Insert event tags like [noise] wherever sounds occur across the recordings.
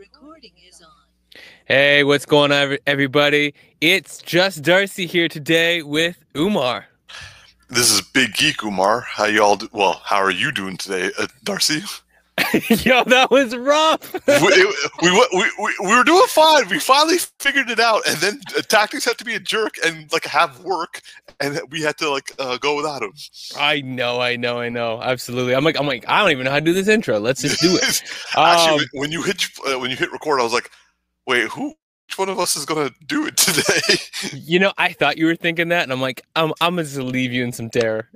Recording is on. Hey, what's going on, everybody? It's just Darcy here today with Umar. This is Big Geek Umar. How y'all? Do- well, how are you doing today, uh, Darcy? [laughs] Yo, that was rough. we, we, we, we, we were doing fine. We finally figured it out, and then uh, tactics had to be a jerk and like have work, and we had to like uh, go without him. I know, I know, I know. Absolutely. I'm like, I'm like, I don't even know how to do this intro. Let's just do it. [laughs] Actually, Um, when- when you hit uh, when you hit record, I was like, wait, who? Which one of us is gonna do it today? [laughs] you know, I thought you were thinking that, and I'm like, I'm, I'm gonna just leave you in some terror.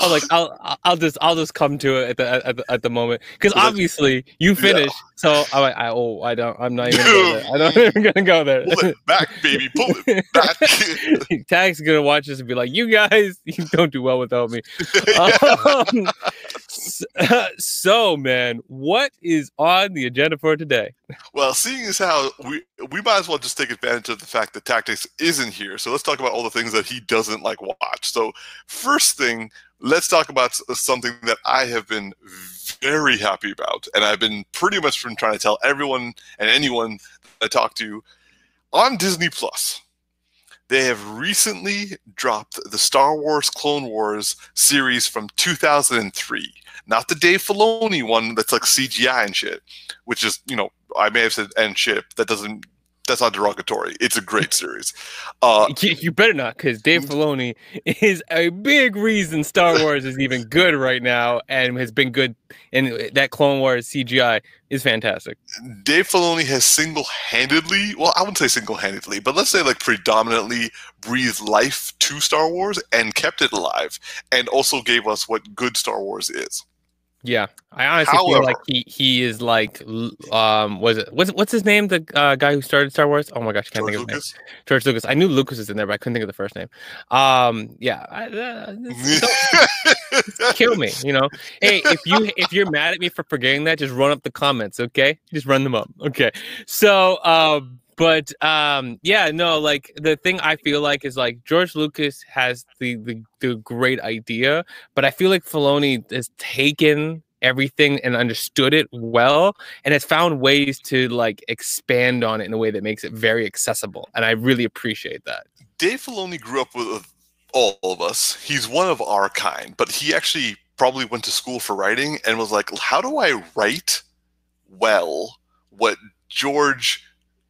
I'm like, I'll, I'll- just, I'll just come to it at the, at the, at the moment, because obviously you finished. So I'm like, I, oh, I don't, I'm not even gonna go there. I'm not [laughs] [laughs] even gonna go there. Pull it back, baby. Pull it back. [laughs] Tag's gonna watch this and be like, "You guys, you don't do well without me." Um, so, man, what is on the agenda for today? Well, seeing as how we we might as well just take advantage of the fact that Tactics isn't here. So let's talk about all the things that he doesn't like watch. So first thing, let's talk about something that I have been very happy about, and I've been pretty much been trying to tell everyone and anyone I talk to on Disney Plus. They have recently dropped the Star Wars Clone Wars series from 2003. Not the Dave Filoni one that's like CGI and shit, which is, you know, I may have said and ship. That doesn't. That's not derogatory. It's a great series. Uh, [laughs] You, you better not, because Dave [laughs] Filoni is a big reason Star Wars is even good right now, and has been good. And that Clone Wars CGI is fantastic. Dave Filoni has single-handedly, well, I wouldn't say single-handedly, but let's say like predominantly breathed life to Star Wars and kept it alive, and also gave us what good Star Wars is. Yeah, I honestly feel like he he is like, um, was it what's what's his name? The uh, guy who started Star Wars. Oh my gosh, I can't George think of his name. George Lucas. I knew Lucas was in there, but I couldn't think of the first name. Um, yeah, I, uh, [laughs] kill me. You know, hey, if you if you're mad at me for forgetting that, just run up the comments, okay? Just run them up, okay? So, um, but um, yeah, no, like the thing I feel like is like George Lucas has the the, the great idea, but I feel like Filoni has taken everything and understood it well and has found ways to like expand on it in a way that makes it very accessible and i really appreciate that Dave Filoni grew up with all of us. He's one of our kind, but he actually probably went to school for writing and was like, "How do I write well what George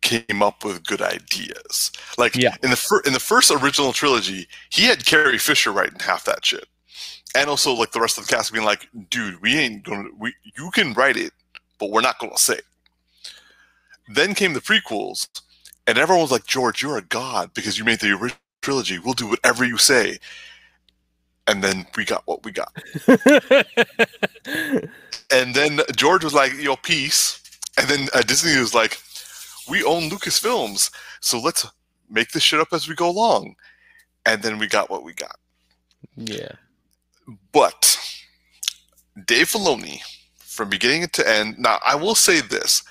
came up with good ideas?" Like Yeah. in the fir- in the first original trilogy, he had Carrie Fisher writing half that shit, and also like the rest of the cast being like, "Dude, we ain't gonna. We you can write it, but we're not gonna say." it." Then came the prequels, and everyone was like, George, you're a god because you made the original trilogy. We'll do whatever you say. And then we got what we got. [laughs] And then George was like, yo, peace. And then uh, Disney was like, we own Lucasfilms. So let's make this shit up as we go along. And then we got what we got. yeah But Dave Filoni, from beginning to end, now I will say this.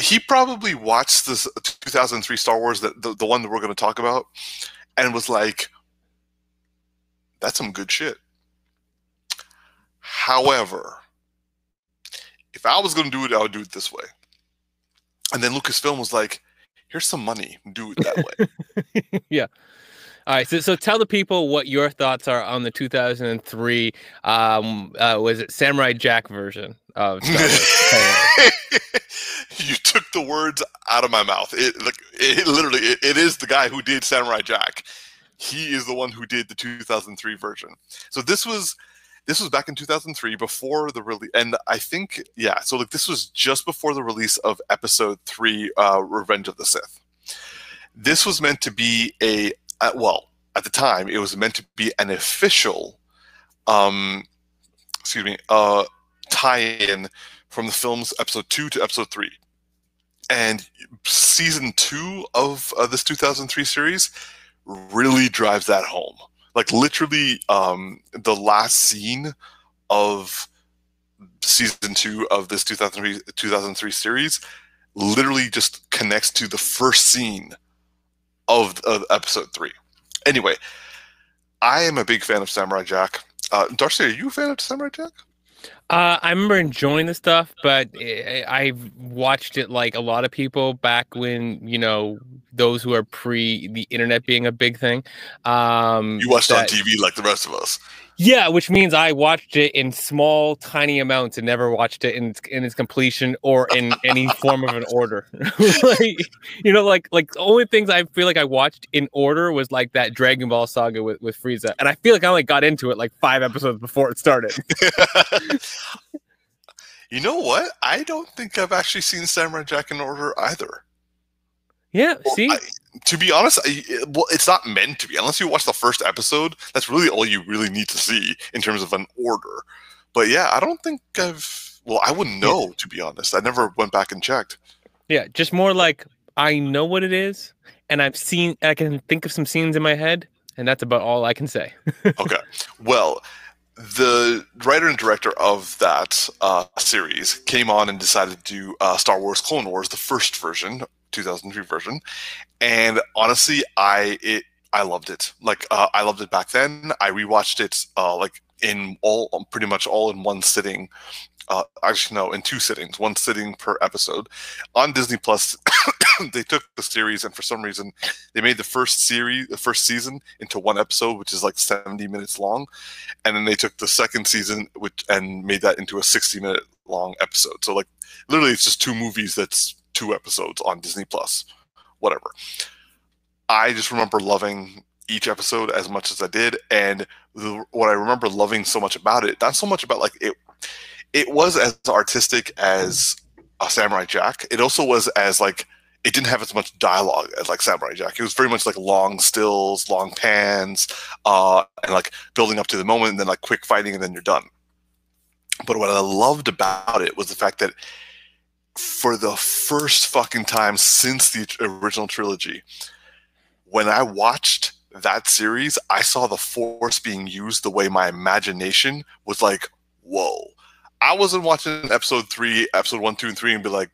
He probably watched this 2003 Star Wars, that the, the one that we're going to talk about, and was like, that's some good shit. However, if I was going to do it, I would do it this way. And then Lucasfilm was like, here's some money, do it that way. [laughs] Yeah. All right so, so tell the people what your thoughts are on the 2003 um uh was it samurai jack version of [laughs] you took the words out of my mouth. It like it literally it, it is the guy who did Samurai Jack. He is the one who did the 2003 version. So this was this was back in 2003 before the release and I think yeah, so like this was just before the release of episode 3 uh Revenge of the Sith. This was meant to be a uh, well, at the time it was meant to be an official um excuse me, uh tie-in from the film's episode two to episode three. And season two of uh, this 2003 series really drives that home. Like, literally, um, the last scene of season two of this 2003, 2003 series literally just connects to the first scene of, of episode three. Anyway, I am a big fan of Samurai Jack. Uh, Darcy, are you a fan of Samurai Jack? Uh, I remember enjoying the stuff, but I, I've watched it like a lot of people back when you know those who are pre the internet being a big thing. Um, You watched that- on TV like the rest of us. Yeah, which means I watched it in small, tiny amounts and never watched it in its, in its completion or in any [laughs] form of an order. [laughs] like, you know, like like the only things I feel like I watched in order was like that Dragon Ball saga with with Frieza, and I feel like I only got into it like five episodes before it started. [laughs] you know what? I don't think I've actually seen Samurai Jack in order either. Yeah, Well, see, I- to be honest, I, well, it's not meant to be. Unless you watch the first episode, that's really all you really need to see in terms of an order. But yeah, I don't think I've. Well, I wouldn't know to be honest. I never went back and checked. yeah, just more like I know what it is, and I've seen, I can think of some scenes in my head, and that's about all I can say. [laughs] Okay. Well, the writer and director of that uh, series came on and decided to do uh, Star Wars Clone Wars, the first version, 2003 version, and honestly, I it I loved it. Like uh, I loved it back then. I rewatched it uh, like in all pretty much all in one sitting. Uh, actually, no, in two sittings, one sitting per episode. On Disney Plus, [coughs] they took the series and for some reason they made the first series, the first season, into one episode, which is like 70 minutes long, and then they took the second season, which and made that into a 60 minute long episode. So like literally, it's just two movies that's two episodes on Disney Plus, whatever. I just remember loving each episode as much as I did, and the, what I remember loving so much about it, not so much about like it, it was as artistic as a Samurai Jack. It also was as like it didn't have as much dialogue as like Samurai Jack. It was very much like long stills, long pans, uh, and like building up to the moment, and then like quick fighting, and then you're done. But what I loved about it was the fact that for the first fucking time since the original trilogy, when I watched that series, I saw the force being used the way my imagination was like, whoa. I wasn't watching episode three, episode one, two, and three, and be like,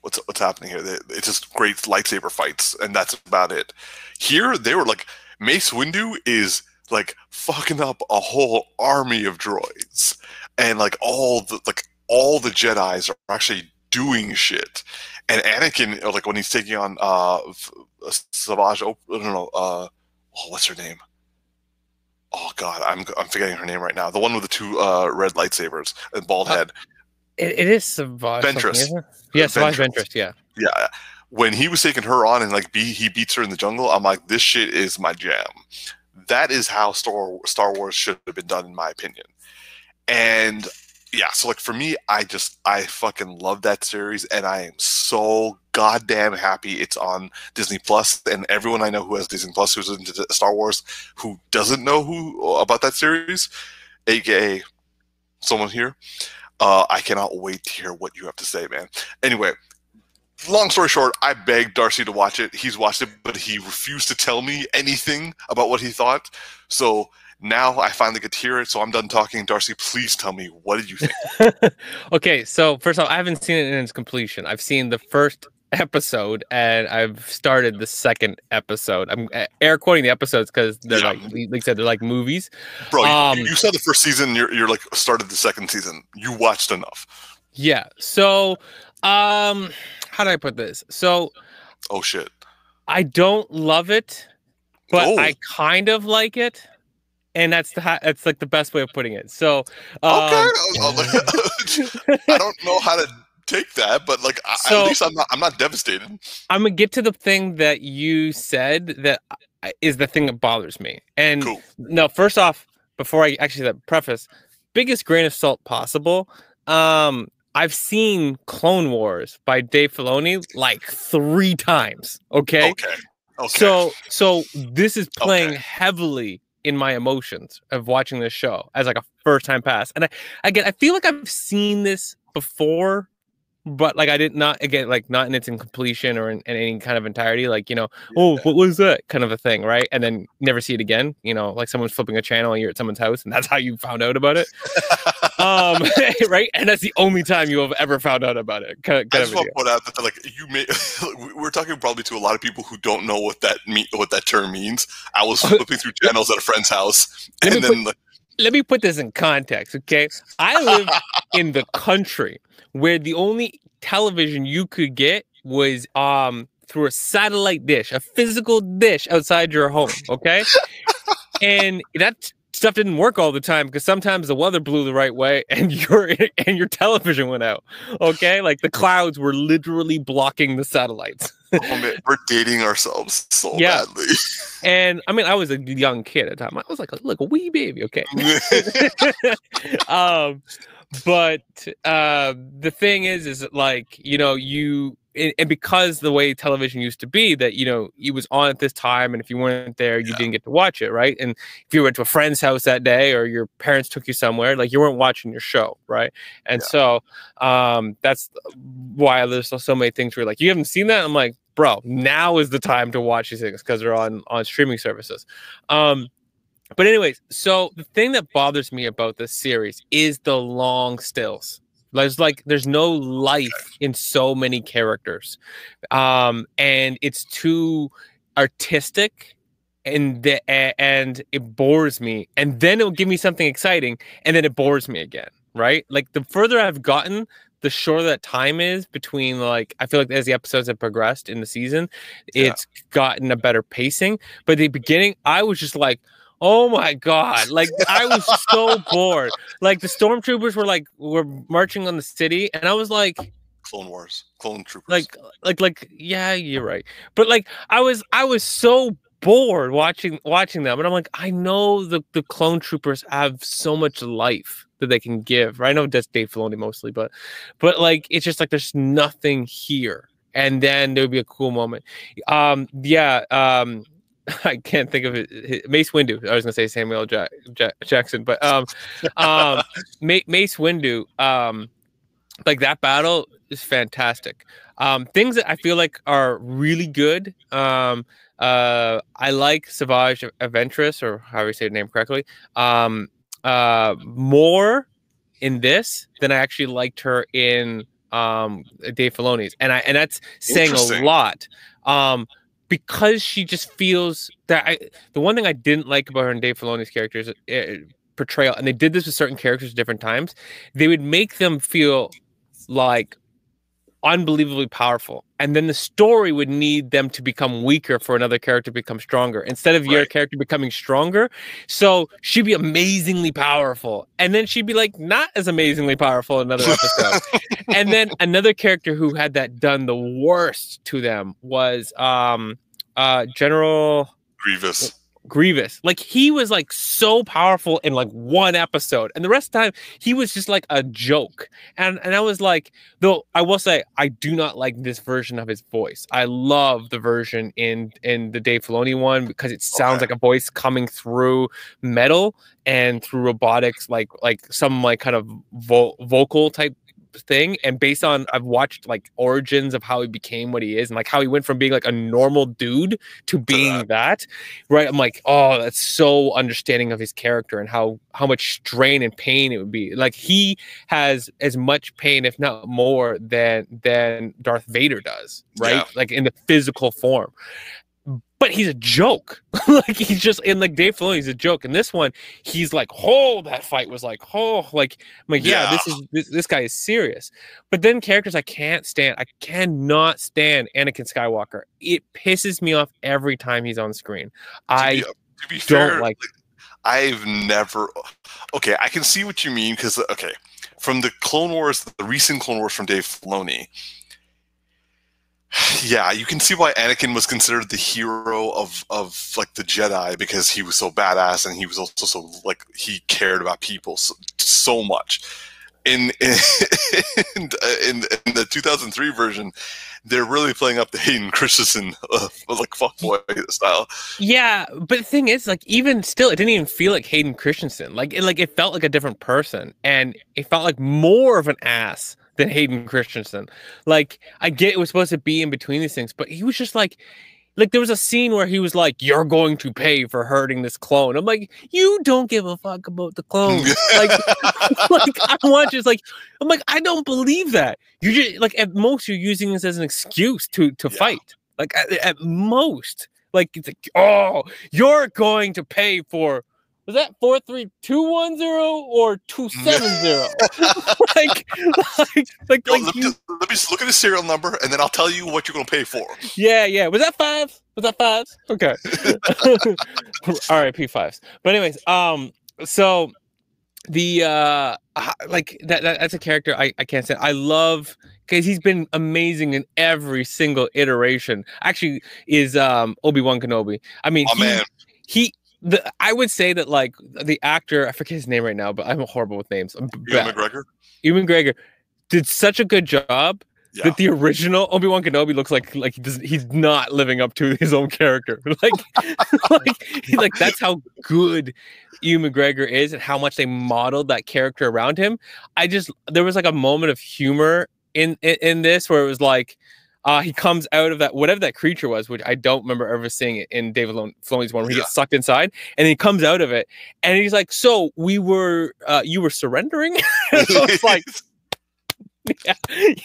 what's what's happening here? It's just great lightsaber fights, and that's about it. Here, they were like, Mace Windu is like fucking up a whole army of droids, and like all the like all the Jedi's are actually doing shit. And Anakin, like when he's taking on uh uh, Savage, oh, I don't know, uh, oh, what's her name? Oh God, I'm I'm forgetting her name right now. The one with the two uh red lightsabers and bald Uh, head. It, it is Savage. Ventress. Yeah, Savage Ventress. Ventress. Yeah. yeah when he was taking her on and like be, he beats her in the jungle i'm like this shit is my jam that is how star, star wars should have been done in my opinion and yeah so like for me i just i fucking love that series and i am so goddamn happy it's on disney Plus. and everyone i know who has disney plus who's into star wars who doesn't know who about that series aka someone here uh, i cannot wait to hear what you have to say man anyway long story short, I begged Darcy to watch it. He's watched it, but he refused to tell me anything about what he thought. So now I finally get to hear it. So I'm done talking. Darcy, please tell me what did you think? [laughs] okay, so first off, I haven't seen it in its completion. I've seen the first episode and I've started the second episode. I'm uh, air quoting the episodes because they're Yeah. like, like I said, they're like movies. Bro, you- Um, you, saw the first season. You're, you're like started the second season. You watched enough. Yeah. So, um, how do I put this? So Oh shit. I don't love it, but Oh. I kind of like it. And that's the that's like the best way of putting it. So, um, Okay. [laughs] I don't know how to take that, but like I, So- at least I'm not. I'm not devastated. I'm gonna get to the thing that you said that is the thing that bothers me. And Cool. no, first off, before I actually that preface, biggest grain of salt possible. Um, I've seen Clone Wars by Dave Filoni like three times. Okay, Okay. Okay. so so this is playing Okay. heavily in my emotions of watching this show as like a first time pass. And I again, I feel like I've seen this before, but like I did not again like not in its incompletion or in, in any kind of entirety. Like you know, oh, what was that kind of a thing, right? And then never see it again. You know, like someone's flipping a channel and you're at someone's house, and that's how you found out about it. [laughs] um, [laughs] right? And that's the only time you have ever found out about it. Kind of, I just want to point out that like you may [laughs] we're talking probably to a lot of people who don't know what that mean what that term means. I was [laughs] flipping through channels at a friend's house, Let and me then like, let me put this in context, okay? I live in the country where the only television you could get was um through a satellite dish, a physical dish outside your home, okay? and that stuff didn't work all the time because sometimes the weather blew the right way [laughs] and your and your television went out. Okay? Like the clouds were literally blocking the satellites. [laughs] oh man, we're dating ourselves so Yeah. badly. And I mean, I was a young kid at the time. I was like, like a wee baby, okay? [laughs] um, but uh, the thing is, is like you know, you and, and because the way television used to be, that you know, it was on at this time, and if you weren't there, you Yeah. didn't get to watch it, right? And if you went to a friend's house that day, or your parents took you somewhere, like you weren't watching your show, right? And Yeah. so um, that's why there's so, so many things where like you haven't seen that. I'm like, bro, now is the time to watch these things because they're on on streaming services. Um, but anyways, so the thing that bothers me about this series is the long stills. There's like there's no life in so many characters, um, and it's too artistic, and the, and it bores me. And then it'll give me something exciting, and then it bores me again. Right? Like the further I've gotten, the shorter that time is between like I feel like as the episodes have progressed in the season, Yeah. it's gotten a better pacing. But the beginning, I was just like, oh my god, like I was so [laughs] bored. Like the stormtroopers were like were marching on the city, and I was like, Clone Wars, Clone Troopers. like, like, like, yeah, you're right. But like, I was, I was so bored watching watching them, and I'm like, I know the the clone troopers have so much life that they can give. Right? I know that's Dave Filoni mostly, but but like, it's just like there's nothing here. And then there would be a cool moment. Um, yeah. Um, [laughs] I can't think of it. Mace Windu. I was gonna say Samuel Jack, Jack, Jackson, but um, um, [laughs] Mace Windu. Um, like that battle is fantastic. Um, things that I feel like are really good. Um, uh, I like Savage Aventress, or however you say the name correctly. Um, uh, more in this than I actually liked her in um Dave Filoni's, and I and that's saying a lot. Um, because she just feels that I. The one thing I didn't like about her and Dave Filoni's characters uh, portrayal, and they did this with certain characters at different times. They would make them feel like unbelievably powerful. And then the story would need them to become weaker for another character to become stronger instead of your character becoming stronger. So she'd be amazingly powerful. And then she'd be like not as amazingly powerful another episode. [laughs] And then another character who had that done the worst to them was um uh general Grievous. Grievous. Like he was like so powerful in like one episode, and the rest of the time he was just like a joke. And and I was like, though I will say I do not like this version of his voice. I love the version in in the Dave Filoni one because it sounds Okay. like a voice coming through metal and through robotics, like like some like kind of vo- vocal type thing and based on I've watched like origins of how he became what he is and like how he went from being like a normal dude to being that right? I'm like oh that's so understanding of his character and how how much strain and pain it would be. Like he has as much pain if not more than than darth vader does right? Yeah. like in the physical form but he's a joke [laughs] like he's just in like dave filoni he's a joke and this one he's like oh that fight was like oh like i'm like yeah, Yeah. this is this, this guy is serious but then characters i can't stand i cannot stand anakin skywalker it pisses me off every time he's on screen To i be, uh, to be fair, don't like I've never. Okay, I can see what you mean because okay, from the Clone Wars, the recent Clone Wars from Dave Filoni. Yeah, you can see why Anakin was considered the hero of of like the Jedi because he was so badass and he was also so like he cared about people so, so much. In [laughs] in, in in the 2003 version, they're really playing up the Hayden Christensen uh, like fuckboy style. Yeah, but the thing is, like, even still, it didn't even feel like Hayden Christensen. Like, it, like it felt like a different person, and it felt like more of an ass than Hayden Christensen. Like, I get it was supposed to be in between these things, but he was just like, like there was a scene where he was like, "You're going to pay for hurting this clone." I'm like, "You don't give a fuck about the clone." [laughs] like, [laughs] like I want just like I'm like I don't believe that. You just like at most you're using this as an excuse to to Yeah. fight. Like at, at most, like it's like, oh, you're going to pay for. Was that four three two one zero or two seven zero? [laughs] like, like, like, Yo, like let, me, you, let me just look at the serial number and then I'll tell you what you're gonna pay for. yeah, yeah. Was that five? Was that five? Okay. [laughs] All right, P fives. But anyways, um, so the uh, like that, that that's a character I I can't say I love because he's been amazing in every single iteration. Actually, is um Obi Wan Kenobi. I mean, Oh he, man, he. The, I would say that like the actor, I forget his name right now, but I'm horrible with names. I'm Ewan. McGregor. Ewan McGregor did such a good job Yeah. that the original Obi Wan Kenobi looks like like he does, he's not living up to his own character. [laughs] Like, [laughs] like he, like that's how good Ewan McGregor is and how much they modeled that character around him. I just there was like a moment of humor in in, in this where it was like. Uh, he comes out of that whatever that creature was, which I don't remember ever seeing it in David Filoni's one, where he Yeah. gets sucked inside, and he comes out of it, and he's like, "So we were, uh, you were surrendering?" [laughs] And I was like, [laughs] yeah,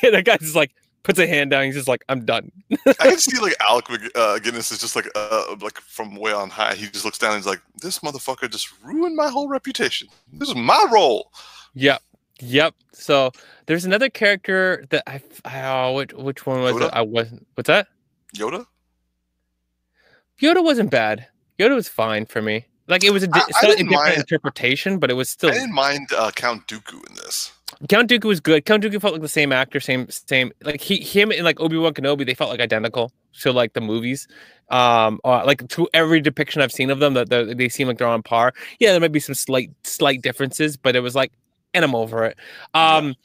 yeah, that guy just like puts a hand down. He's just like, I'm done. [laughs] I can see like Alec uh, Guinness is just like uh, like from way on high. He just looks down and he's like, "This motherfucker just ruined my whole reputation. This is my role." Yep. Yep. So there's another character that I, I oh, which, which one was Yoda? it? I wasn't. What's that? Yoda. Yoda wasn't bad. Yoda was fine for me. Like it was a, di- I- I slightly different mind- interpretation, but it was still I didn't mind uh, Count Dooku in this. Count Dooku was good. Count Dooku felt like the same actor, same same like he him and like Obi Wan Kenobi. They felt like identical to like the movies. Um, uh, like to every depiction I've seen of them, that the, they seem like they're on par. Yeah, there might be some slight slight differences, but it was like, and I'm over it. Um,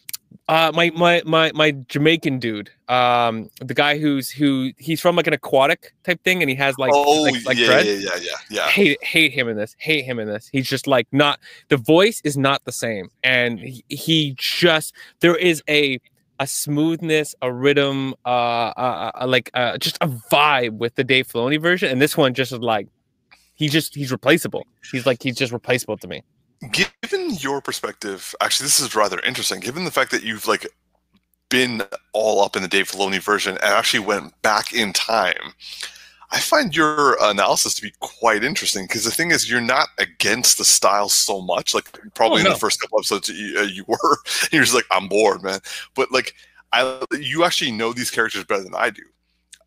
uh, my my my my Jamaican dude, um, the guy who's who he's from like an aquatic type thing, and he has like oh like, like yeah, yeah, yeah, yeah, yeah. hate hate him in this hate him in this he's just like not the voice is not the same and he, he just there is a a smoothness a rhythm uh, uh, uh like uh just a vibe with the Dave Filoni version and this one just is like he just he's replaceable he's like he's just replaceable to me Given your perspective, actually, this is rather interesting. Given the fact that you've like been all up in the Dave Filoni version and actually went back in time, I find your analysis to be quite interesting. Because the thing is, you're not against the style so much. Like probably Oh, in the first couple episodes, you, uh, you [laughs] were. You're just like, I'm bored, man. But like, I you actually know these characters better than I do.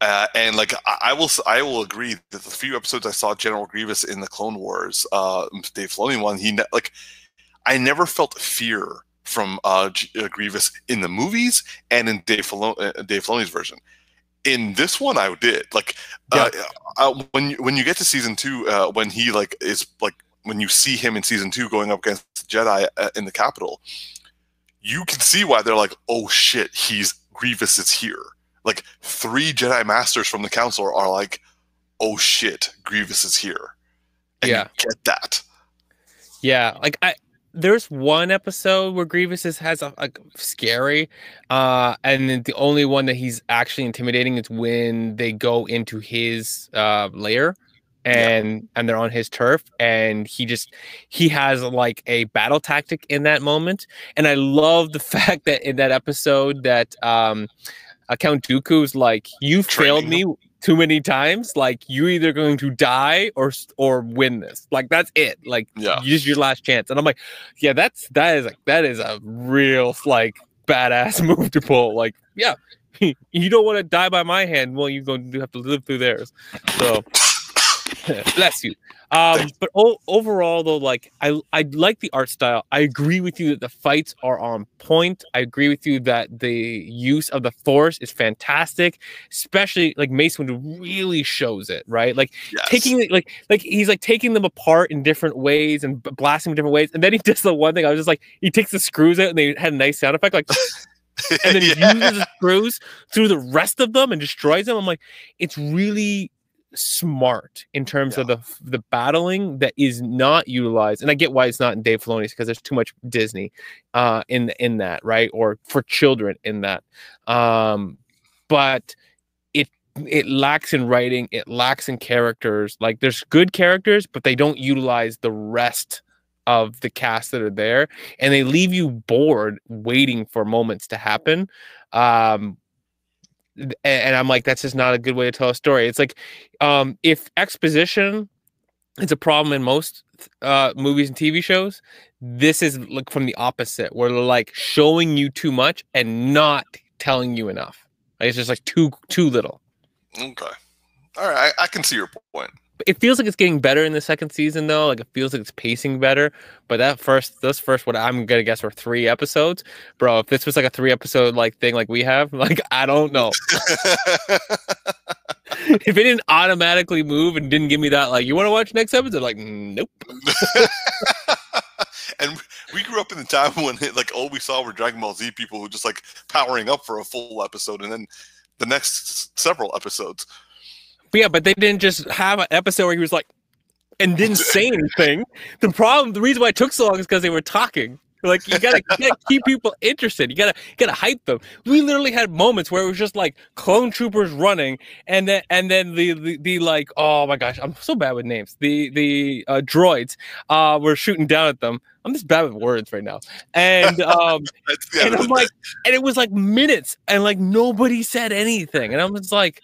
Uh, and like I, I will, I will agree that the few episodes I saw General Grievous in the Clone Wars, uh, Dave Filoni one, he ne- like, I never felt fear from uh, G- uh, Grievous in the movies and in Dave, Filoni, uh, Dave Filoni's version. In this one, I did like uh, uh, when you, when you get to season two, uh, when he like is like when you see him in season two going up against the Jedi uh, in the Capitol, you can see why they're like, oh shit, he's Grievous is here. Like three Jedi Masters from the Council are like, oh shit, Grievous is here. And Yeah. you get that. Yeah, like I there's one episode where Grievous is, has a like scary, uh, and then the only one that he's actually intimidating is when they go into his uh lair and and they're on his turf and he just he has like a battle tactic in that moment and i love the [laughs] fact that in that episode that um uh, count dooku's like you failed me too many times like you're either going to die or or win this. Like that's it. Like Yeah. use your last chance. And i'm like yeah that's that is like that is a real like badass [laughs] move to pull. Like yeah [laughs] you don't want to die by my hand. Well you're going to have to live through theirs. So [laughs] bless you. Um but o- overall though like i i like the art style. I agree with you that the fights are on point. I agree with you that the use of the force is fantastic especially like mace windu really shows it right? Like Yes. taking like like he's like taking them apart in different ways and blasting them different ways. And then he [laughs] does the one thing i was just like he takes the screws out and they had a nice sound effect like [laughs] and then he Yeah. uses the screws through the rest of them and destroys them. I'm like it's really smart in terms of the the battling that is not utilized and i get why it's not in dave filoni's because there's too much disney uh in in that right or for children in that um but it it lacks in writing, it lacks in characters. Like there's good characters, but they don't utilize the rest of the cast that are there and they leave you bored waiting for moments to happen. Um and, I'm like, that's just not a good way to tell a story. It's like um if exposition is a problem in most uh movies and TV shows, this is like from the opposite, where they're like showing you too much and not telling you enough. Like, it's just like too too little. Okay. All right, I, I can see your point. It feels like it's getting better in the second season though. Like it feels like it's pacing better. But that first, this first, what I'm gonna guess were three episodes, bro. If this was like a three episode like thing like we have, [laughs] like I don't know. [laughs] [laughs] if it didn't automatically move and didn't give me that, like you want to watch next episode, like nope. and we grew up in the time when it, like all we saw were Dragon Ball Z people who just like powering up for a full episode, and then the next several episodes. But yeah, but they didn't just have an episode where he was like, and didn't say anything. The problem, the reason why it took so long is because they were talking. Like you gotta, you gotta keep people interested. You gotta you gotta hype them. We literally had moments where it was just like clone troopers running, and then and then the the, the like oh my gosh, I'm so bad with names. The the uh, droids uh were shooting down at them. I'm just bad with words right now. And um [laughs] yeah, and I'm like and it was like minutes and like nobody said anything. And I'm just like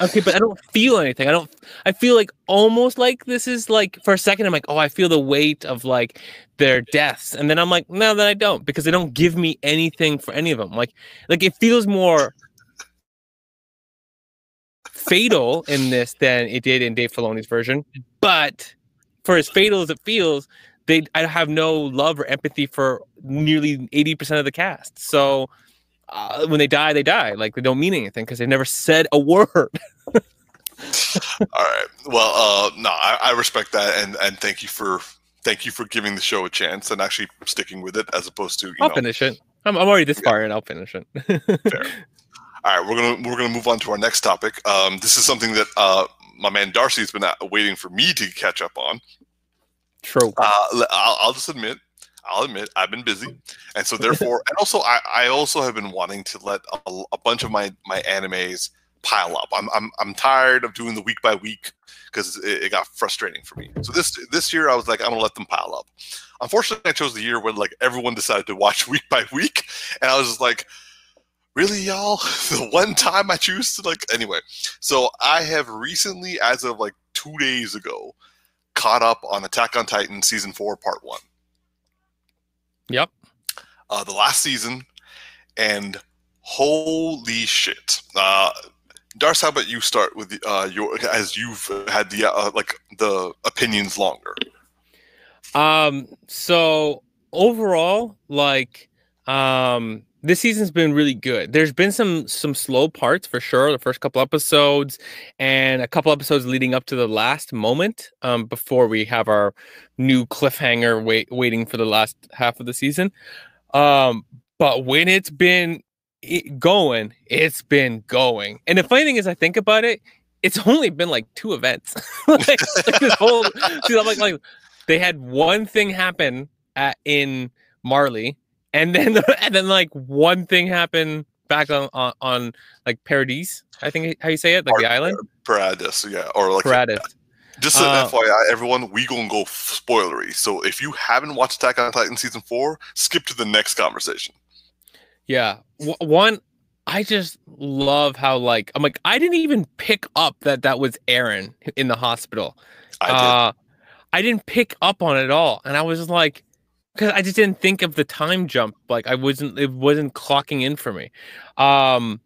Okay, but I don't feel anything. I don't I feel like almost like this is like for a second I'm like, oh, I feel the weight of like their deaths. And then I'm like, no, then I don't, because they don't give me anything for any of them. Like like it feels more fatal in this than it did in Dave Filoni's version. But for as fatal as it feels, they I have no love or empathy for nearly 80% of the cast. So uh, when they die, they die. Like they don't mean anything because they never said a [laughs] word. [laughs] All right. Well, uh, no, I, I respect that, and and thank you for thank you for giving the show a chance and actually sticking with it as opposed to you I'll know. finish it. I'm, I'm already this Yeah. far and I'll finish it. [laughs] Fair. All right, we're gonna we're gonna move on to our next topic. Um, this is something that uh, my man Darcy's been uh, waiting for me to catch up on. True. Uh, I'll, I'll just admit, I'll admit, I've been busy, and so [laughs] therefore, and also, I, I also have been wanting to let a, a bunch of my my animes pile up. I'm I'm I'm tired of doing the week by week because it, it got frustrating for me. So this this year, I was like, I'm gonna let them pile up. Unfortunately, I chose the year when like everyone decided to watch [laughs] week by week, and I was just like. Really, y'all? [laughs] The one time I choose to like anyway. So I have recently, as of like two days ago, caught up on Attack on Titan season four, part one. Yep. Uh, the last season, and holy shit! Uh, Darce, how about you start with the, uh, your as you've had the uh, like the opinions longer. Um, so overall, like, um, this season's been really good. There's been some some slow parts for sure. The first couple episodes and a couple episodes leading up to the last moment, um, before we have our new cliffhanger wait waiting for the last half of the season. Um, but when it's been it going, it's been going. And the funny thing is, I think about it, it's [laughs] only been like two events. [laughs] like, like this whole, see, I'm like, like they had one thing happen at, in Marley, and then [laughs] and then like one thing happened back on on, on like Paradise. I think how you say it, like the island, Paradise, yeah, or like Paradise. just an Uh, FYI, everyone, we gonna go spoilery. So if you haven't watched Attack on Titan season four, skip to the next conversation. Yeah. W- one, I just love how like I'm like I didn't even pick up that that was Eren in the hospital. I did. uh, I didn't pick up on it at all, and I was just like, because I just didn't think of the time jump. Like I wasn't, it wasn't clocking in for me. Um,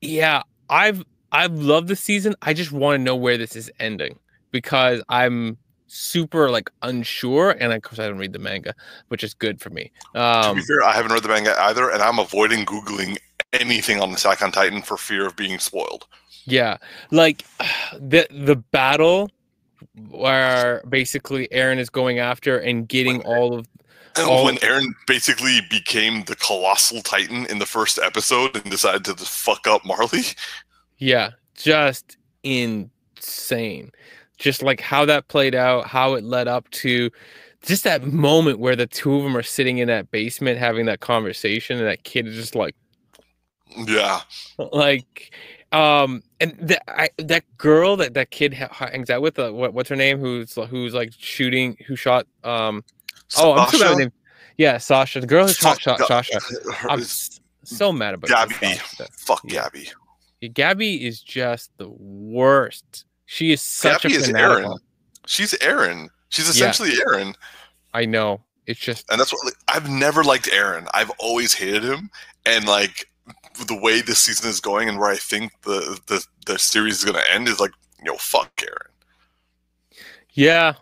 yeah, I've I've loved the season. I just want to know where this is ending because I'm super like unsure, and of course I don't read the manga, which is good for me. to Um, be fair, I haven't read the manga either, and I'm avoiding googling anything on the Attack on Titan for fear of being spoiled. Yeah, like [sighs] the the battle where basically Eren is going after and getting all of And Oh. when Eren basically became the colossal titan in the first episode and decided to fuck up Marley. yeah, just insane. Just like how that played out, how it led up to just that moment where the two of them are sitting in that basement having that conversation and that kid is just like Yeah. [laughs] Like, um, and that I, that girl that that kid ha- hangs out with, uh, what what's her name? Who's who's like shooting? Who shot? Um, oh, I'm Sasha? too bad name. Yeah, Sasha, the girl who shot, shot Sasha. her- I'm so mad about Gabi. this. Fuck Yeah. Gabi. Yeah, Gabi is just the worst. She is such Gabi a is. Eren. She's Eren. She's Yeah. essentially Eren. I know. It's just and that's what like, I've never liked Eren. I've always hated him, and like the way this season is going, and where I think the the, the series is going to end is like, you know, fuck Eren. yeah.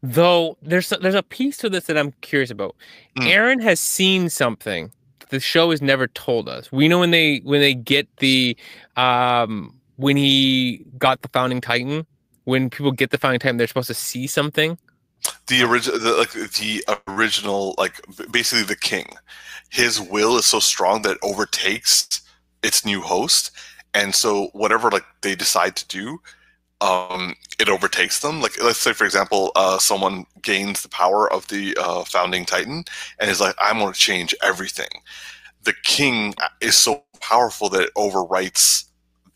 Though there's there's a piece to this that I'm curious about. Mm. Eren has seen something the show has never told us. We know when they when they get the um when he got the founding titan, when people get the founding titan, they're supposed to see something. The original, like the original, like basically the king. His will is so strong that it overtakes its new host, and so whatever like they decide to do, um, it overtakes them. Like let's say, for example, uh, someone gains the power of the uh, founding titan and is like, "I'm going to change everything." The king is so powerful that it overwrites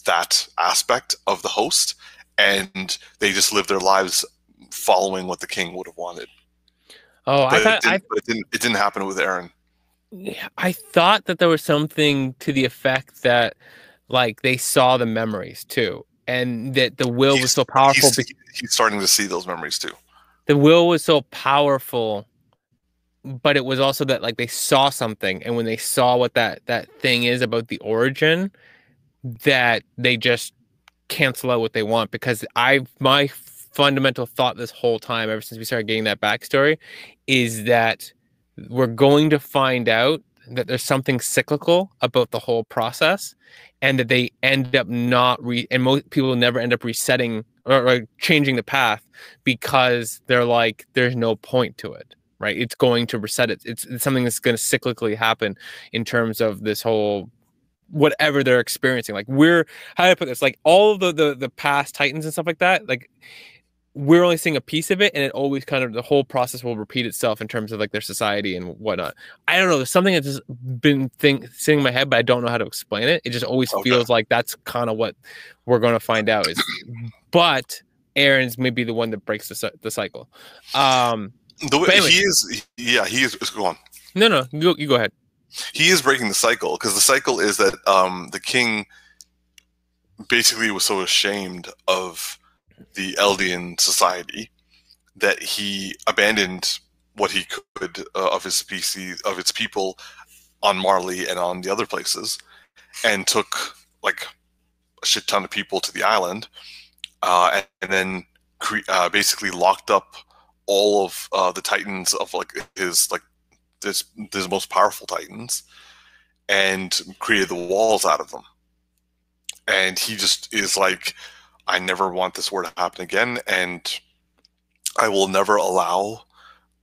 that aspect of the host, and they just live their lives following what the king would have wanted. Oh, I thought it, didn't, I but it didn't. It didn't happen with Eren. Yeah, I thought that there was something to the effect that like they saw the memories too, and that the will was so powerful. He's, be- he's starting to see those memories too. the will was so powerful, but it was also that like they saw something, and when they saw what that that thing is about the origin, that they just cancel out what they want because I my fundamental thought this whole time ever since we started getting that backstory is that we're going to find out that there's something cyclical about the whole process and that they end up not re and most people never end up resetting or, or changing the path because they're like there's no point to it right? It's going to reset. It it's, it's something that's going to cyclically happen in terms of this whole whatever they're experiencing. Like we're how do i put this? Like all the the, the past titans and stuff like that like we're only seeing a piece of it and it always kind of the whole process will repeat itself in terms of like their society and whatnot i don't know there's something that's just been think sitting in my head but i don't know how to explain it it just always Okay. feels like that's kind of what we're going to find out is but eren's maybe the one that breaks the, the cycle um The way anyway. he is, yeah, he is. Go on. no no you go, you go ahead He is breaking the cycle because the cycle is that um, the king basically was so ashamed of the Eldian society that he abandoned what he could uh, of his species of its people on Marley and on the other places, and took like a shit ton of people to the island, uh, and, and then cre- uh, basically locked up all of uh, the titans of like his like this his most powerful titans, and created the walls out of them. And he just is like, I never want this war to happen again, and I will never allow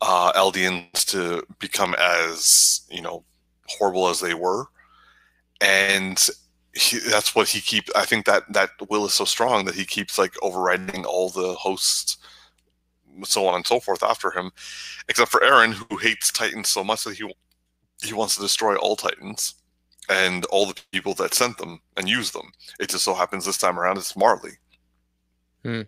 uh, Eldians to become as you know horrible as they were, and he, that's what he keeps. I think that that will is so strong that he keeps like overriding all the hosts, so on and so forth after him, except for Eren, who hates Titans so much that he he wants to destroy all Titans and all the people that sent them and use them. It just so happens this time around it's Marley. Hmm.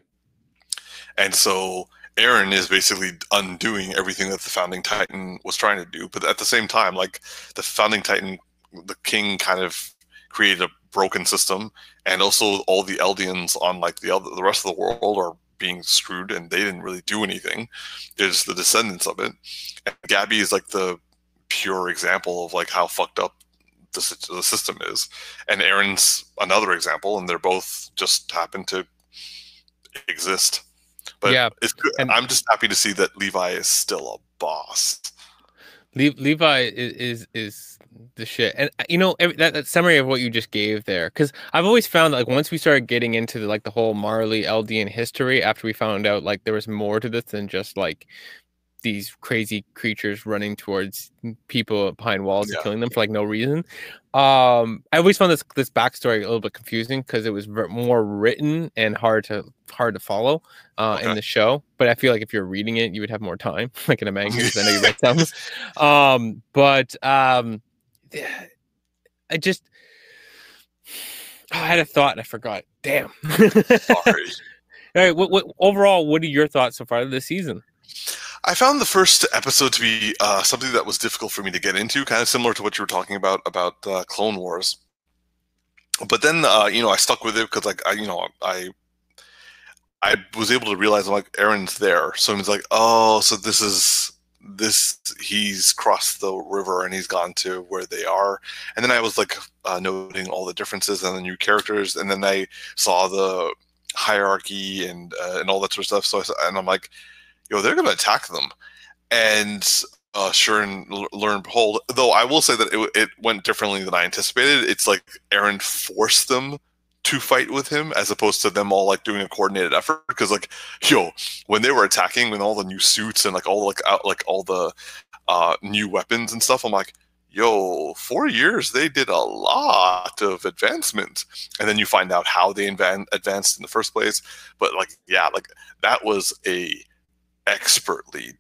And so Eren is basically undoing everything that the founding titan was trying to do. But at the same time, like the founding titan, the king kind of created a broken system, and also all the Eldians on like the other the rest of the world are being screwed, and they didn't really do anything. They're just the descendants of it. And Gabi is like the pure example of like how fucked up the, the system is, and Eren's another example, and they're both just happen to exist. But Yeah, it's good. and- I'm just happy to see that Levi is still a boss. Le- Levi is, is is the shit, and you know every, that, that summary of what you just gave there, because I've always found that like once we started getting into the, like the whole Marley Eldian history, after we found out like there was more to this than just like these crazy creatures running towards people behind walls Yeah. and killing them for like no reason. Um, I always found this this backstory a little bit confusing because it was more written and hard to hard to follow uh, in the show. But I feel like if you're reading it, you would have more time, [laughs] like in a manga. I know you read some. [laughs] Um, but um, I just Oh, I had a thought. And I forgot. Damn. [laughs] Sorry. All right. What, what overall? What are your thoughts so far this season? I found the first episode to be uh, something that was difficult for me to get into, kind of similar to what you were talking about about uh, Clone Wars. But then, uh, you know, I stuck with it because, like, I, you know, I, I was able to realize, I'm like, Eren's there, so he's like, oh, so this is this he's crossed the river and he's gone to where they are. And then i was like uh, noting all the differences and the new characters and then i saw the hierarchy and uh, and all that sort of stuff. So I, and i'm like yo, they're going to attack them. And uh, sure and learn and behold, though I will say that it, it went differently than I anticipated. It's like Eren forced them to fight with him as opposed to them all like doing a coordinated effort because like yo when they were attacking with all the new suits and like all like out like all the uh new weapons and stuff i'm like yo four years they did a lot of advancement and then you find out how they invan- advanced in the first place but like yeah like that was a expertly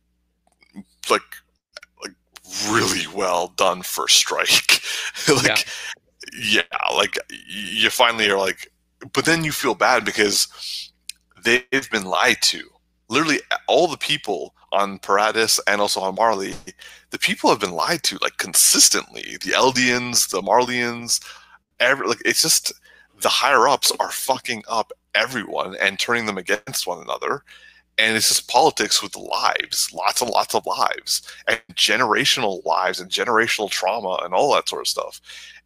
like like really well done for strike [laughs] like yeah. yeah like you finally are like but then you feel bad because they've been lied to literally all the people on Paradis and also on Marley, the people have been lied to like consistently. The Eldians, the Marleyans, every like it's just the higher ups are fucking up everyone and turning them against one another and it's just politics with lives lots and lots of lives and generational lives and generational trauma and all that sort of stuff.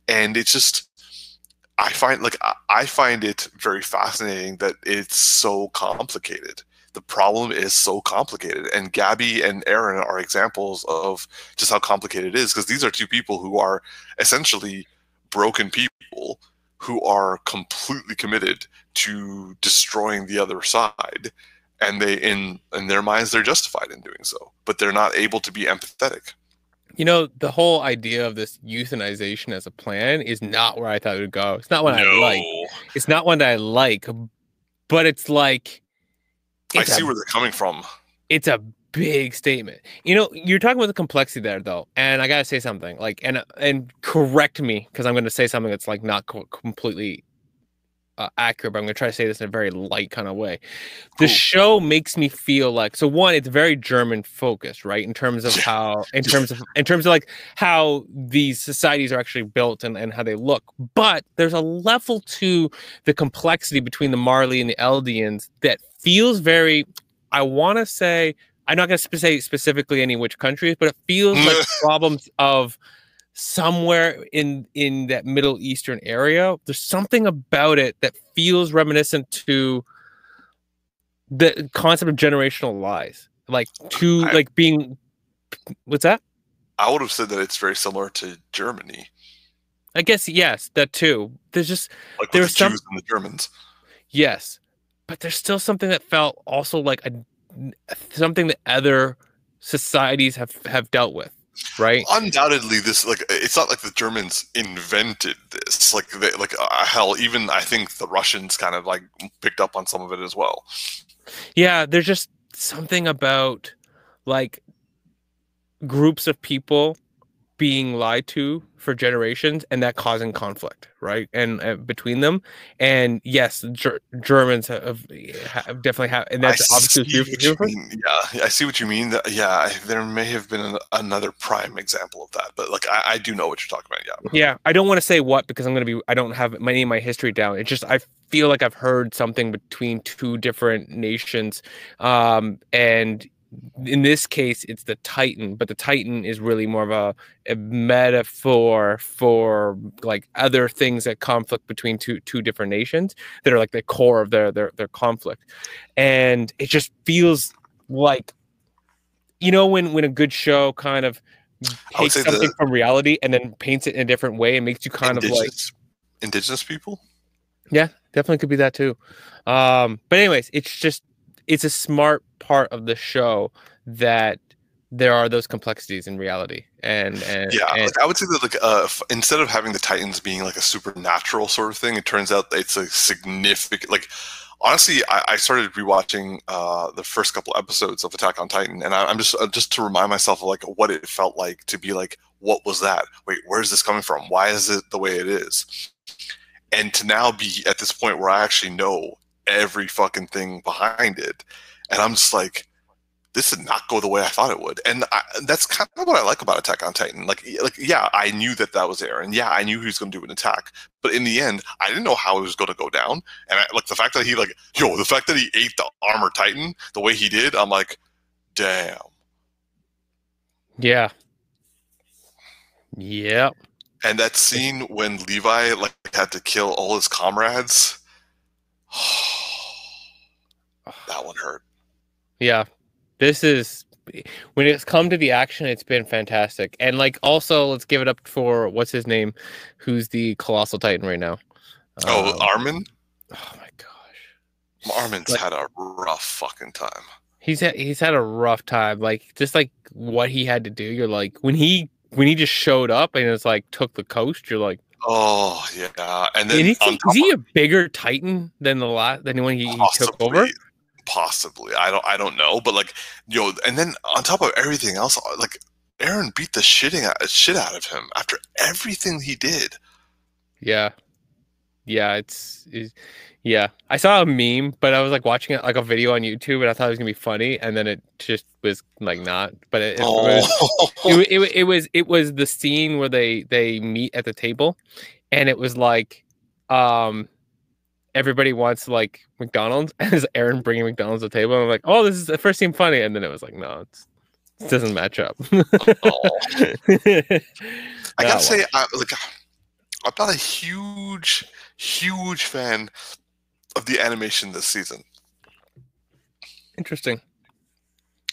And it's just i find like i find it very fascinating that it's so complicated. The problem is so complicated. And Gabi and Eren are examples of just how complicated it is because these are two people who are essentially broken people who are completely committed to destroying the other side and they in in their minds they're justified in doing so but they're not able to be empathetic. You know the whole idea of this euthanization as a plan is not where i thought it would go. It's not what no. i like. It's not one that i like but it's like it's i see a, where they're coming from. it's a big statement. You know you're talking about the complexity there though and i gotta say something like and and correct me because i'm going to say something that's like not co- completely uh, accurate, but I'm going to try to say this in a very light kind of way. The cool. show makes me feel like so one, it's very German focused, right? In terms of [laughs] how, in terms of, in terms of like how these societies are actually built and, and how they look. But there's a level to the complexity between the Marley and the Eldians that feels very. I want to say I'm not going to say specifically any which countries, but it feels like [laughs] problems of somewhere in in that middle eastern area there's something about it that feels reminiscent to the concept of generational lies like to I, like being what's that? I would have said that it's very similar to germany. I guess yes that too. There's just like there's the some Jews and the germans. Yes but there's still something that felt also like a something that other societies have have dealt with right? Undoubtedly, this like it's not like the Germans invented this. Like they like uh, hell, even I think the Russians kind of like picked up on some of it as well. Yeah, there's just something about like groups of people being lied to for generations and that causing conflict right? And uh, between them. And yes ger- germans have, have, definitely have and that's I obviously yeah i see what you mean. Yeah there may have been an, another prime example of that but like I, I, do know what you're talking about yeah. Yeah i don't want to say what because i'm going to be i don't have many of my history down. It's just i feel like i've heard something between two different nations um and in this case it's the titan but the titan is really more of a, a, metaphor for like other things that conflict between two two different nations that are like the core of their their, their conflict. And it just feels like you know when when a good show kind of takes something the, from reality and then paints it in a different way and makes you kind of like indigenous people? Yeah definitely could be that too. Um but anyways it's just it's a smart part of the show that there are those complexities in reality and, and yeah and, like i would say that like uh, instead of having the titans being like a supernatural sort of thing it turns out it's a significant like honestly i, I started rewatching uh, the first couple episodes of attack on titan and I, am just uh, just to remind myself of like what it felt like to be like what was that? Wait where's this coming from? Why is it the way it is? And to now be at this point where I actually know every fucking thing behind it, and I'm just like, this did not go the way I thought it would, and I, that's kind of what I like about Attack on Titan. Like, like yeah, I knew that that was Eren. Yeah, I knew he was going to do an attack, but in the end, I didn't know how it was going to go down. And I, like the fact that he like, yo, the fact that he ate the armor Titan the way he did, I'm like, damn. Yeah. Yep. And that scene when Levi like had to kill all his comrades, [sighs] that one hurt. Yeah. This is when it's come to the action, it's been fantastic. And like also let's give it up for what's his name, who's the colossal titan right now. Oh, Um, Armin? oh my gosh. Armin's like- had a rough fucking time. He's had he's had a rough time. Like just like what he had to do. You're like when he when he just showed up and it's like took the coast, you're like Oh yeah, and then and is, he, is he a bigger titan than the last than when he, he took over? Possibly, I don't, I don't know, but like, yo, and then on top of everything else, uh, like, Eren beat the shitting out, shit out of him after everything he did. Yeah. Yeah, it's, it's yeah. I saw a meme, but I was like watching it like a video on YouTube and I thought it was gonna be funny, and then it just was like not. But it, it, was, Oh, it, it, it was it was the scene where they they meet at the table, and it was like, um, everybody wants like McDonald's, [laughs] and it's Eren bringing McDonald's to the table. And I'm like, oh, this is the first seemed funny, and then it was like, no, it's, it doesn't match up. Oh. [laughs] I gotta say, I, like, I'm not a huge, huge fan of the animation this season. Interesting.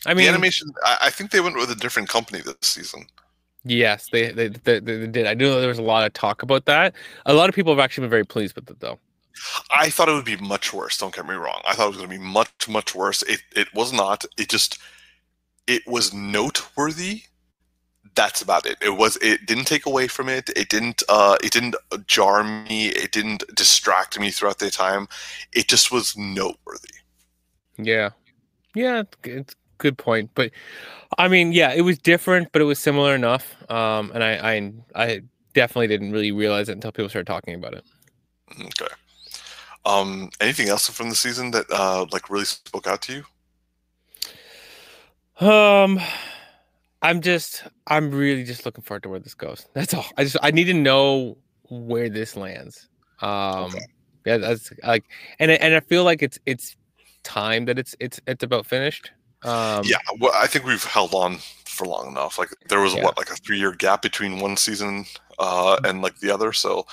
I mean, the animation, I, I think they went with a different company this season. Yes, they they, they they did. I knew there was a lot of talk about that. A lot of people have actually been very pleased with it, though. I thought it would be much worse. Don't get me wrong. I thought it was going to be much, much worse. It, it was not. It just, it was noteworthy. That's about it. It was. It didn't take away from it. It didn't. Uh, it didn't jar me. It didn't distract me throughout the time. It just was noteworthy. Yeah, yeah, it's good point. But I mean, yeah, it was different, but it was similar enough. Um, and I I I definitely didn't really realize it until people started talking about it. Okay. Um. Anything else from the season that uh like really spoke out to you? Um, I'm just I'm really just looking forward to where this goes. [laughs] That's all. I just I need to know where this lands. Um, Okay. yeah, that's like, and and I feel like it's it's time that it's it's it's about finished. Um, yeah. Well, I think we've held on for long enough. Like there was Yeah. what like a three year gap between one season uh and like the other. So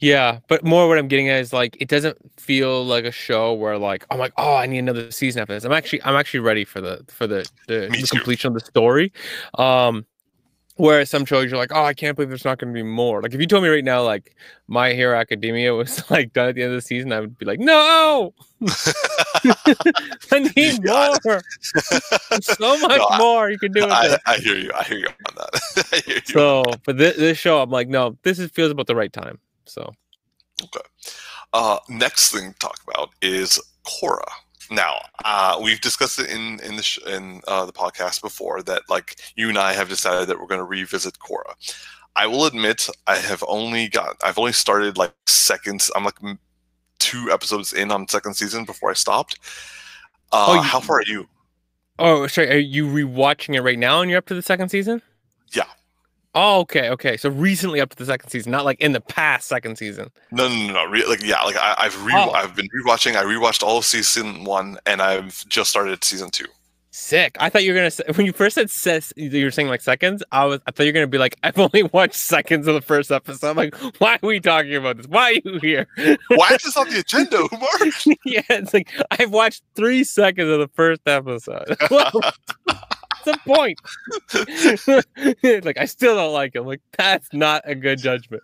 Yeah, but more what I'm getting at is like it doesn't feel like a show where like I'm like oh I need another season after this. I'm actually I'm actually ready for the for the the, the completion of the story. Um, whereas some shows you're like oh I can't believe there's not going to be more. Like if you told me right now like My Hero Academia was [laughs] like done at the end of the season, I would be like no, [laughs] I need [laughs] more. so much No, I- more you can do with I, it. I hear you. I hear you on that. I hear you. So, but this, this show I'm like no, this is, feels about the right time. So okay. Uh, next thing to talk about is Korra. Now, uh, we've discussed it in in the sh- in uh, the podcast before that like you and I have decided that we're going to revisit Korra. I will admit I have only got I've only started like seconds. I'm like two episodes in on second season before I stopped. Uh, Oh, you- how far are you? Oh, sorry. Are you rewatching it right now and you're up to the second season? Yeah. Oh, okay, okay. So recently up to the second season, not like in the past second season. No, no, no, no. Re- like, yeah, like I, I've re- Oh. I've been rewatching. I rewatched all of season one, and I've just started season two. Sick. I thought you were gonna say when you first said ses, you were saying like seconds. I was I thought you were gonna be like I've only [laughs] watched seconds of the first episode. I'm like, why are we talking about this? Why are you here? Why is this on the agenda, [laughs] Umar? yeah, it's like I've watched three seconds of the first episode. [laughs] The point? [laughs] like I still don't like it. Like that's not a good judgment.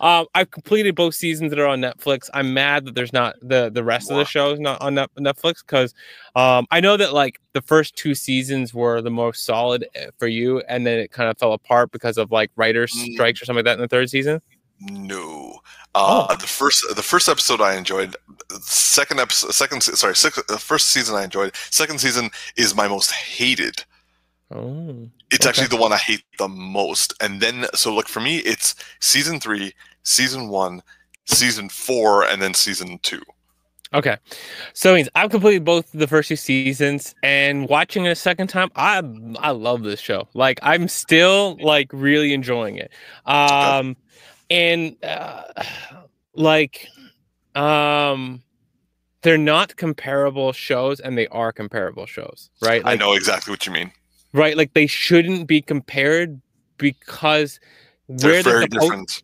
Um, I've completed both seasons that are on Netflix. I'm mad that there's not the the rest of the shows not on Netflix because um, I know that like the first two seasons were the most solid eh, for you, and then it kind of fell apart because of like writers Mm. strikes or something like that in the third season. No. Uh, Oh. The first, the first episode I enjoyed. Second episode, second, sorry, six, the first season I enjoyed. Second season is my most hated. Oh, It's Okay. actually the one I hate the most. And then, so like for me, it's season three, season one, season four, and then season two. Okay, so means I've completed both the first two seasons, and watching it a second time, I I love this show. Like I'm still like really enjoying it. Um, and uh, like um they're not comparable shows and they are comparable shows right like, i know exactly what you mean right like they shouldn't be compared because they're very different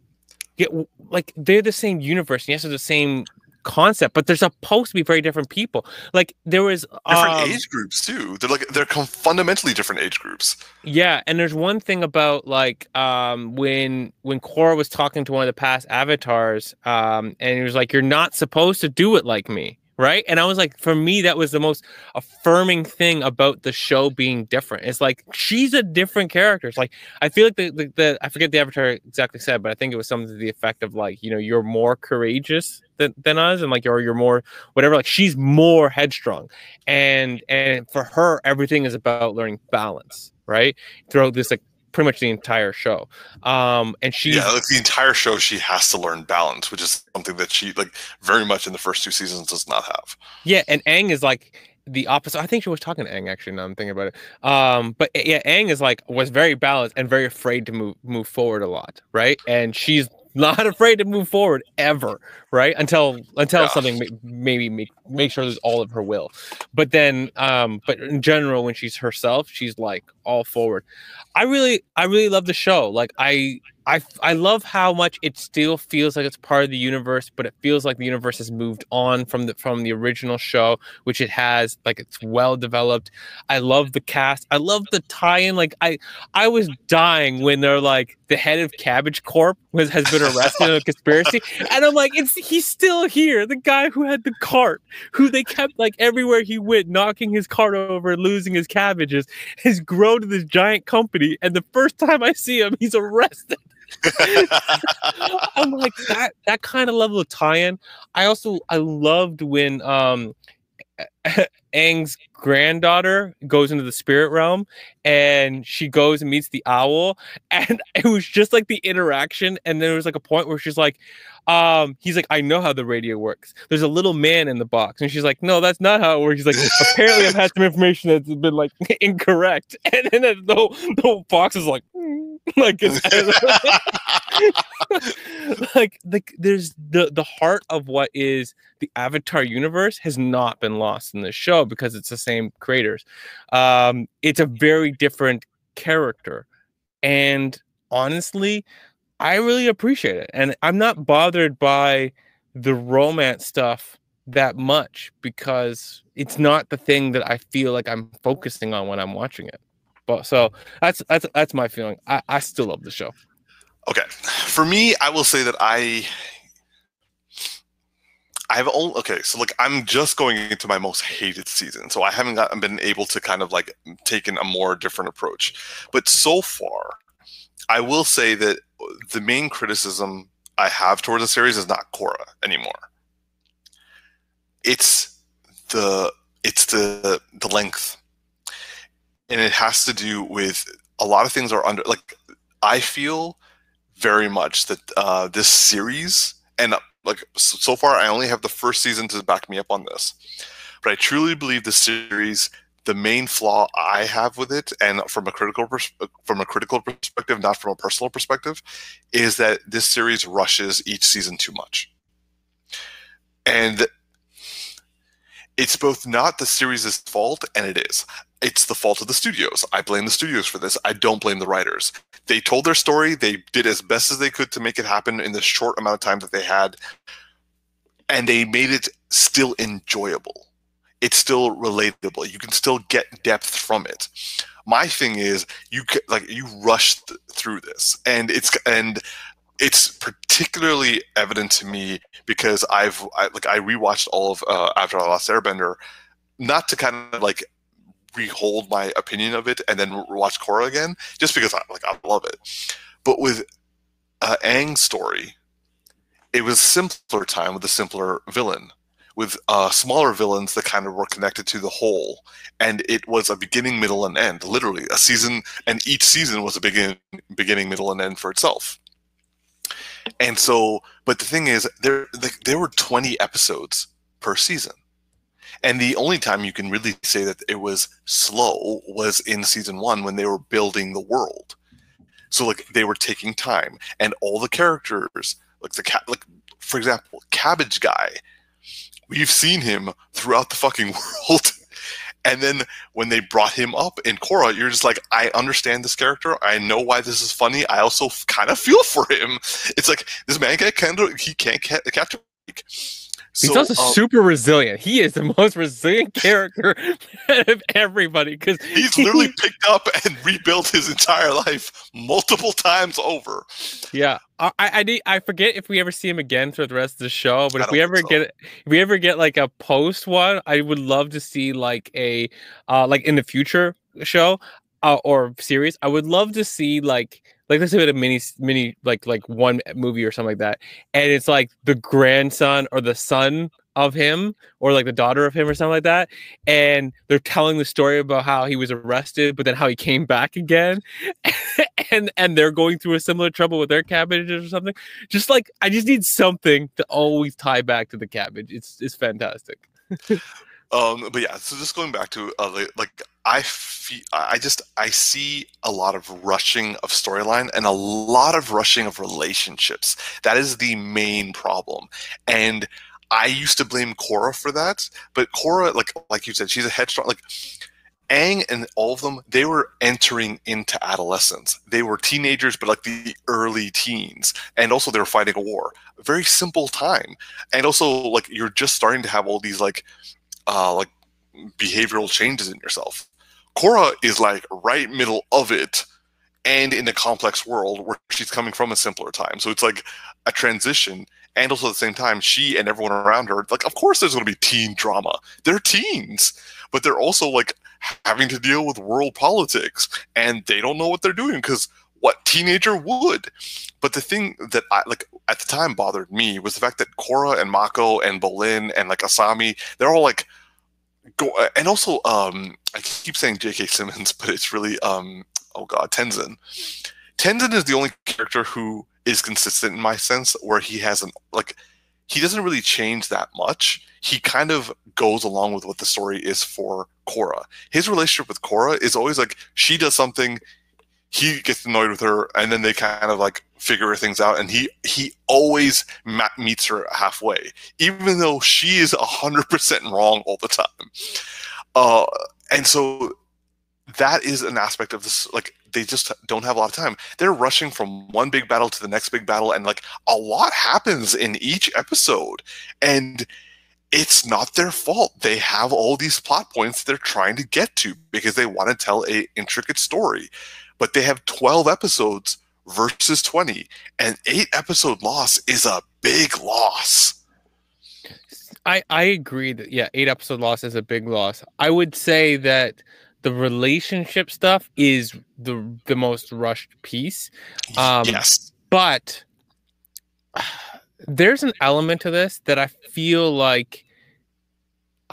get like they're the same universe yes they're the same concept, but they're supposed to be very different people. Like there was different um, age groups too. They're like they're fundamentally different age groups. Yeah, and there's one thing about like um when when Korra was talking to one of the past avatars, um, and he was like, "You're not supposed to do it like me." Right? And I was like, for me, that was the most affirming thing about the show being different. It's like she's a different character. It's like I feel like the, the, the I forget the avatar exactly said, but I think it was something to the effect of like, you know, you're more courageous than, than us, and like you're you're more whatever. Like she's more headstrong, and and for her, everything is about learning balance, right? Throughout this like pretty much the entire show. Um, and she yeah, like the entire show, she has to learn balance, which is something that she like very much in the first two seasons does not have. Yeah, and Aang is like the opposite. I think she was talking to Aang actually. Now I'm thinking about it. Um, but yeah, Aang is like was very balanced and very afraid to move move forward a lot, right? And she's not afraid to move forward ever, right? Until until yeah. something maybe make make sure there's all of her will. But then, um, but in general, when she's herself, she's like all forward. I really, I really love the show. Like I, I I love how much it still feels like it's part of the universe, but it feels like the universe has moved on from the from the original show, which it has. Like it's well developed. I love the cast. I love the tie-in. Like I I was dying when they're like the head of Cabbage Corp was has been arrested in a conspiracy, and I'm like, it's he's still here. The guy who had the cart, who they kept like everywhere he went, knocking his cart over, losing his cabbages, has grown to this giant company, and the first time I see him, he's arrested. [laughs] I'm like that that kind of level of tie-in. I also I loved when um [laughs] Aang's granddaughter goes into the spirit realm and she goes and meets the owl [laughs] and it was just like the interaction and there was like a point where she's like um he's like i know how the radio works. There's a little man in the box. And she's like no that's not how it works. He's like apparently i've had some information that's been like incorrect. And then the, the box is like [laughs] like [laughs] like there's the the heart of what is the avatar universe has not been lost in this show because it's the same creators. Um it's a very different character. And honestly i really appreciate it. And i'm not bothered by the romance stuff that much because it's not the thing that i feel like i'm focusing on when i'm watching it but so that's that's that's my feeling. I, I still love the show. Okay, for me, I will say that I I've only okay, so like I'm just going into my most hated season, so I haven't got, been able to kind of like taken a more different approach. But so far, I will say that the main criticism I have towards the series is not Korra anymore. It's the it's the the length and it has to do with a lot of things are under like I feel very much that uh, this series and like so far I only have the first season to back me up on this, but I truly believe the series the main flaw I have with it, and from a critical pers- from a critical perspective, not from a personal perspective, is that this series rushes each season too much, and it's both not the series' fault and it is it's the fault of the studios. I blame the studios for this. I don't blame the writers. They told their story. They did as best as they could to make it happen in the short amount of time that they had, and they made it still enjoyable. It's still relatable. You can still get depth from it. My thing is, you like you rushed through this, and it's and it's particularly evident to me because I've I, like I rewatched all of uh, Avatar the Last Airbender, not to kind of like rehold my opinion of it and then watch Korra again, just because I like I love it. But with uh, Aang's story, it was simpler time with a simpler villain, with uh, smaller villains that kind of were connected to the whole, and it was a beginning, middle, and end. Literally, a season, and each season was a begin, beginning, middle, and end for itself. And so, but the thing is, there there were 20 episodes per season. And the only time you can really say that it was slow was in season one when they were building the world. So like they were taking time, and all the characters, like the cat, like for example, Cabbage Guy, we've seen him throughout the fucking [laughs] world. And then when they brought him up in Korra, you're just like, I understand this character. I know why this is funny. I also kind of feel for him. It's like this man can't he can't catch a break. He's so, also um, super resilient. He is the [laughs] most resilient character [laughs] of everybody because he's literally picked up and rebuilt his entire life multiple times over. Yeah, I I, I forget if we ever see him again throughout the rest of the show, but if we ever so. get if we ever get like a post one, I would love to see like a uh like in the future show uh, or series. I would love to see like like let's say a mini mini like like one movie or something like that and it's like the grandson or the son of him or like the daughter of him or something like that and they're telling the story about how he was arrested but then how he came back again [laughs] and and they're going through a similar trouble with their cabbages or something. Just like i just need something to always tie back to the cabbage. It's it's fantastic [laughs] um but yeah so just going back to uh, like I feel I just I see a lot of rushing of storyline and a lot of rushing of relationships. That is the main problem. And I used to blame Korra for that, but Korra, like like you said, she's a headstrong. Like Aang and all of them, they were entering into adolescence. They were teenagers, but like the early teens, and also they were fighting a war. A very simple time, and also like you're just starting to have all these like, uh, like behavioral changes in yourself. Korra is like right middle of it and in a complex world where she's coming from a simpler time. So it's like a transition. And also at the same time, she and everyone around her, like, of course there's going to be teen drama. They're teens, but they're also like having to deal with world politics and they don't know what they're doing because what teenager would? But the thing that I like at the time bothered me was the fact that Korra and Mako and Bolin and like Asami, they're all like, go and also um I keep saying J.K. Simmons, [laughs] but it's really um oh god Tenzin. Tenzin is the only character who is consistent in my sense, where he hasn't like he doesn't really change that much. He kind of goes along with what the story is for Korra. His relationship with Korra is always like she does something, he gets annoyed with her, and then they kind of like figure things out. And he he always ma- meets her halfway, even though she is hundred percent wrong all the time. Uh, and so that is an aspect of this. Like they just don't have a lot of time. They're rushing from one big battle to the next big battle, and like a lot happens in each episode, and it's not their fault. They have all these plot points they're trying to get to because they want to tell a intricate story but they have 12 episodes versus 20 and 8 episode loss is a big loss. I i agree that yeah 8 episode loss is a big loss. I would say that the relationship stuff is the the most rushed piece. Um yes. but [sighs] there's an element to this that i feel like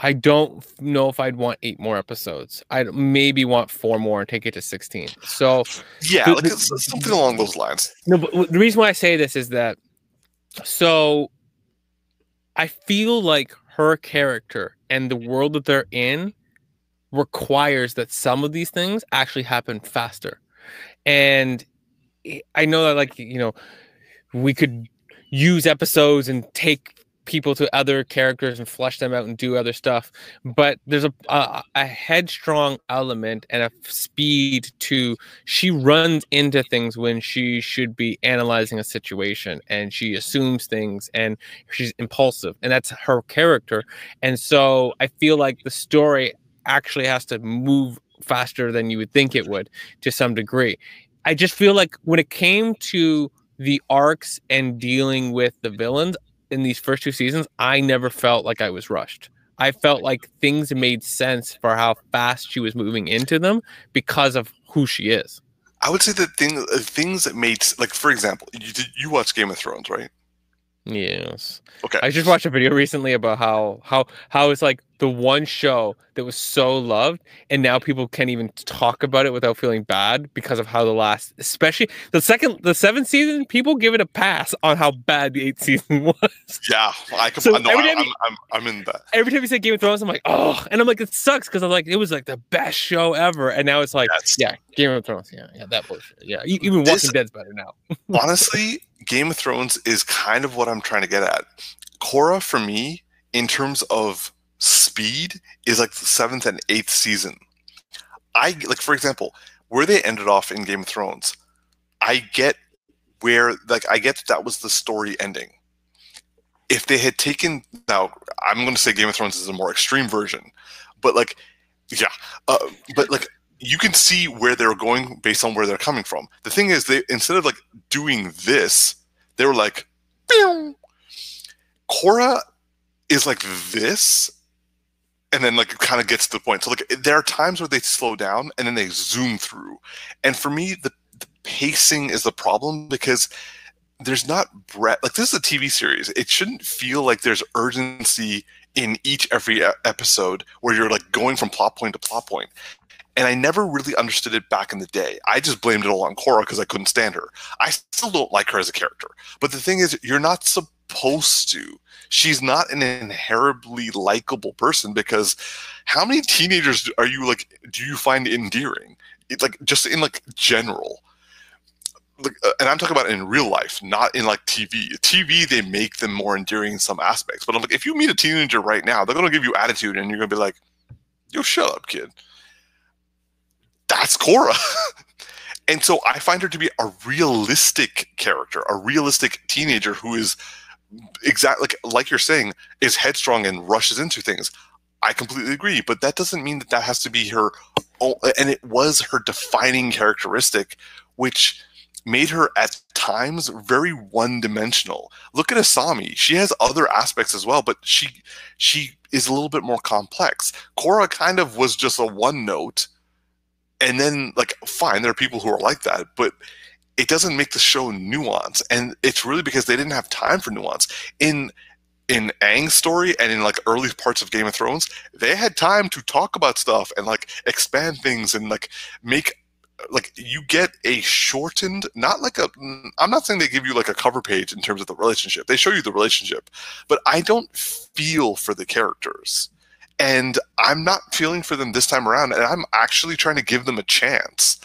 I don't know if I'd want eight more episodes. I'd maybe want four more and take it to 16. So, yeah, the, like the, something along those lines. No, but the reason why I say this is that so I feel like her character and the world that they're in requires that some of these things actually happen faster. And I know that, like, you know, we could use episodes and take people to other characters and flesh them out and do other stuff but there's a, a, a headstrong element and a speed to she runs into things when she should be analyzing a situation and she assumes things and she's impulsive and that's her character. And so i feel like the story actually has to move faster than you would think it would to some degree. I just feel like when it came to the arcs and dealing with the villains in these first two seasons, I never felt like I was rushed. I felt like things made sense for how fast she was moving into them because of who she is. I would say that thing, uh, things that made like, for example, you you watch Game of Thrones, right? Yes. Okay. I just watched a video recently about how how how it's like the one show that was so loved, and now people can't even talk about it without feeling bad because of how the last, especially the second, the seventh season, people give it a pass on how bad the eighth [laughs] season was. Yeah, I can. So no, I, am I'm, I'm in that. Every time you say Game of Thrones, I'm like, oh, and I'm like, it sucks because I'm like, it was like the best show ever, and now it's like, yes. yeah, Game of Thrones, yeah, yeah, that bullshit, yeah. Even this, Walking Dead's better now. [laughs] honestly, Game of Thrones is kind of what I'm trying to get at. Korra for me, in terms of speed is like the seventh and eighth season. I like, for example, where they ended off in Game of Thrones. I get where, like, I get that, that was the story ending. If they had taken now, I'm going to say Game of Thrones is a more extreme version, but like, yeah, uh, but like you can see where they're going based on where they're coming from. The thing is, they instead of like doing this, they were like, Pew! Korra is like this and then like it kind of gets to the point. So like there are times where they slow down and then they zoom through. And for me, the, the pacing is the problem because there's not breath. Like this is a TV series. It shouldn't feel like there's urgency in each every episode where you're like going from plot point to plot point. And I never really understood it back in the day. I just blamed it all on Korra because I couldn't stand her. I still don't like her as a character. But the thing is, you're not supposed to she's not an inherently likable person because how many teenagers are you like do you find endearing it's like just in like general like, uh, and I'm talking about in real life, not in like TV. TV, they make them more endearing in some aspects. But I'm like, if you meet a teenager right now, they're gonna give you attitude, and you're gonna be like, "Yo, shut up, kid." That's Korra. [laughs] and so I find her to be a realistic character, a realistic teenager who is exactly like, like you're saying is headstrong and rushes into things. I completely agree but that doesn't mean that that has to be her and it was her defining characteristic which made her at times very one-dimensional. Look at asami. She has other aspects as well but she she is a little bit more complex. Korra kind of was just a one note and then like fine there are people who are like that but it doesn't make the show nuance and it's really because they didn't have time for nuance in in Aang's story and in like early parts of Game of Thrones, they had time to talk about stuff and like expand things and like make like you get a shortened not like a I'm not saying they give you like a cover page in terms of the relationship. They show you the relationship, but I don't feel for the characters. And I'm not feeling for them this time around and I'm actually trying to give them a chance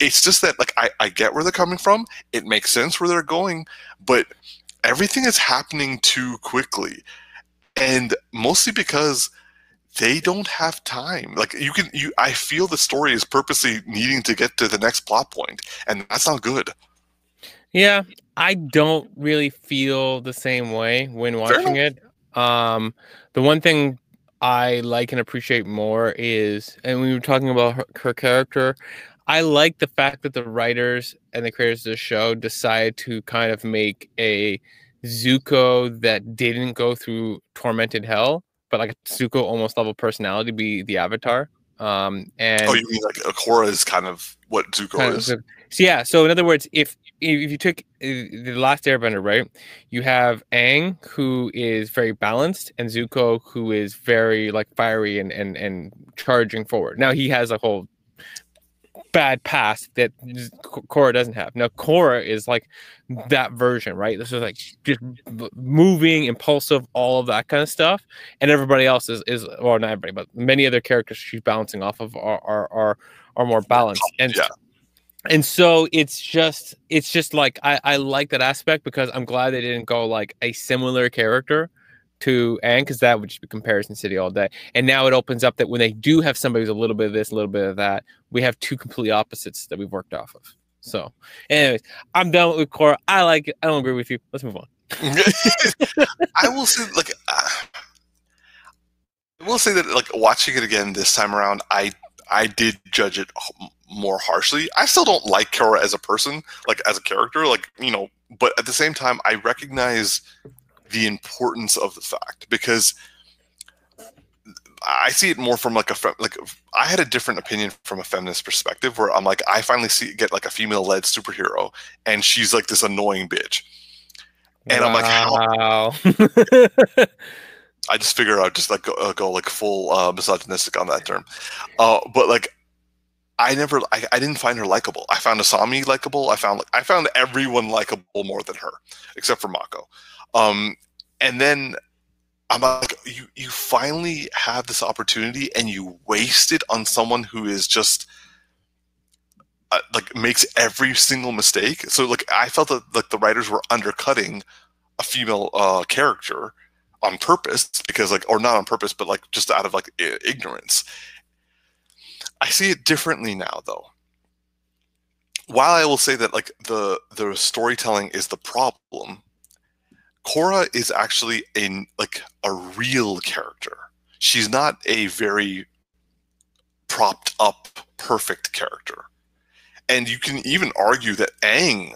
it's just that like I, I get where they're coming from. It makes sense where they're going but everything is happening too quickly. And mostly because they don't have time. Like you can you i feel the story is purposely needing to get to the next plot point and that's not good. Yeah i don't really feel the same way when watching it. Um the one thing i like and appreciate more is and we were talking about her, her character I like the fact that the writers and the creators of the show decided to kind of make a Zuko that didn't go through tormented hell, but like a Zuko almost level personality be the avatar. Um, and oh, you mean like Korra is kind of what Zuko kind is? Of, so yeah. So in other words, if if you took uh, the last Airbender, right, you have Aang who is very balanced, and Zuko who is very like fiery and and and charging forward. Now he has a whole bad past that Korra doesn't have. Now Korra is like that version, right? This is like just moving, impulsive, all of that kind of stuff, and everybody else is is well, not everybody, but many other characters she's bouncing off of are are are, are more balanced. And yeah. and so it's just it's just like I I like that aspect because I'm glad they didn't go like a similar character to and because that would just be comparison city all day. And now it opens up that when they do have somebody who's a little bit of this, a little bit of that, we have two completely opposites that we've worked off of. So, anyways, I'm done with Korra. I like it. I don't agree with you. Let's move on. [laughs] I will say, like, uh, I will say that, like, watching it again this time around, I I did judge it more harshly. I still don't like Korra as a person, like as a character, like you know. But at the same time, I recognize the importance of the fact because I see it more from like a like I had a different opinion from a feminist perspective where I'm like I finally see get like a female led superhero and she's like this annoying bitch. And wow. I'm like how [laughs] I just figure I'd just like go, uh, go like full uh, misogynistic on that term. Uh, but like, I never, I, I didn't find her likable. I found Asami likable. I found like I found everyone likable more than her, except for Mako. Um, and then I'm like, you you finally have this opportunity and you waste it on someone who is just uh, like makes every single mistake. So like I felt that like the writers were undercutting a female uh, character on purpose because like or not on purpose but like just out of like ignorance. I see it differently now though. While I will say that like the the storytelling is the problem, Korra is actually a like a real character. She's not a very propped up perfect character. And you can even argue that Aang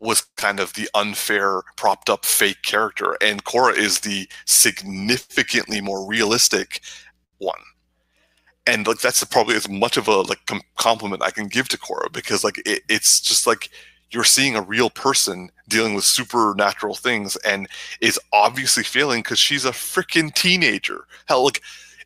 was kind of the unfair, propped up fake character, and Korra is the significantly more realistic one. And like that's probably as much of a like com- compliment I can give to Korra because like it, it's just like you're seeing a real person dealing with supernatural things and is obviously failing because she's a freaking teenager. Hell, like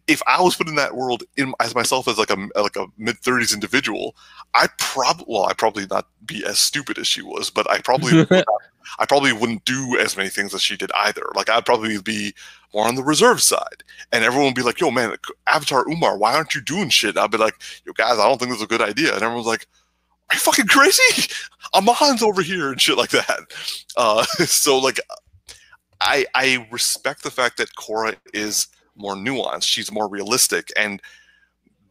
if I was put in that world in, as myself as like a like a mid thirties individual, I probably well I probably not be as stupid as she was, but I probably [laughs] I probably wouldn't do as many things as she did either. Like I'd probably be more on the reserve side, and everyone would be like, "Yo, man, Avatar Umar, why aren't you doing shit?" I'd be like, "Yo, guys, I don't think this is a good idea," and everyone's like, "Are you fucking crazy? [laughs] Amon's over here and shit like that." Uh, [laughs] so like, I I respect the fact that Korra is more nuanced. She's more realistic, and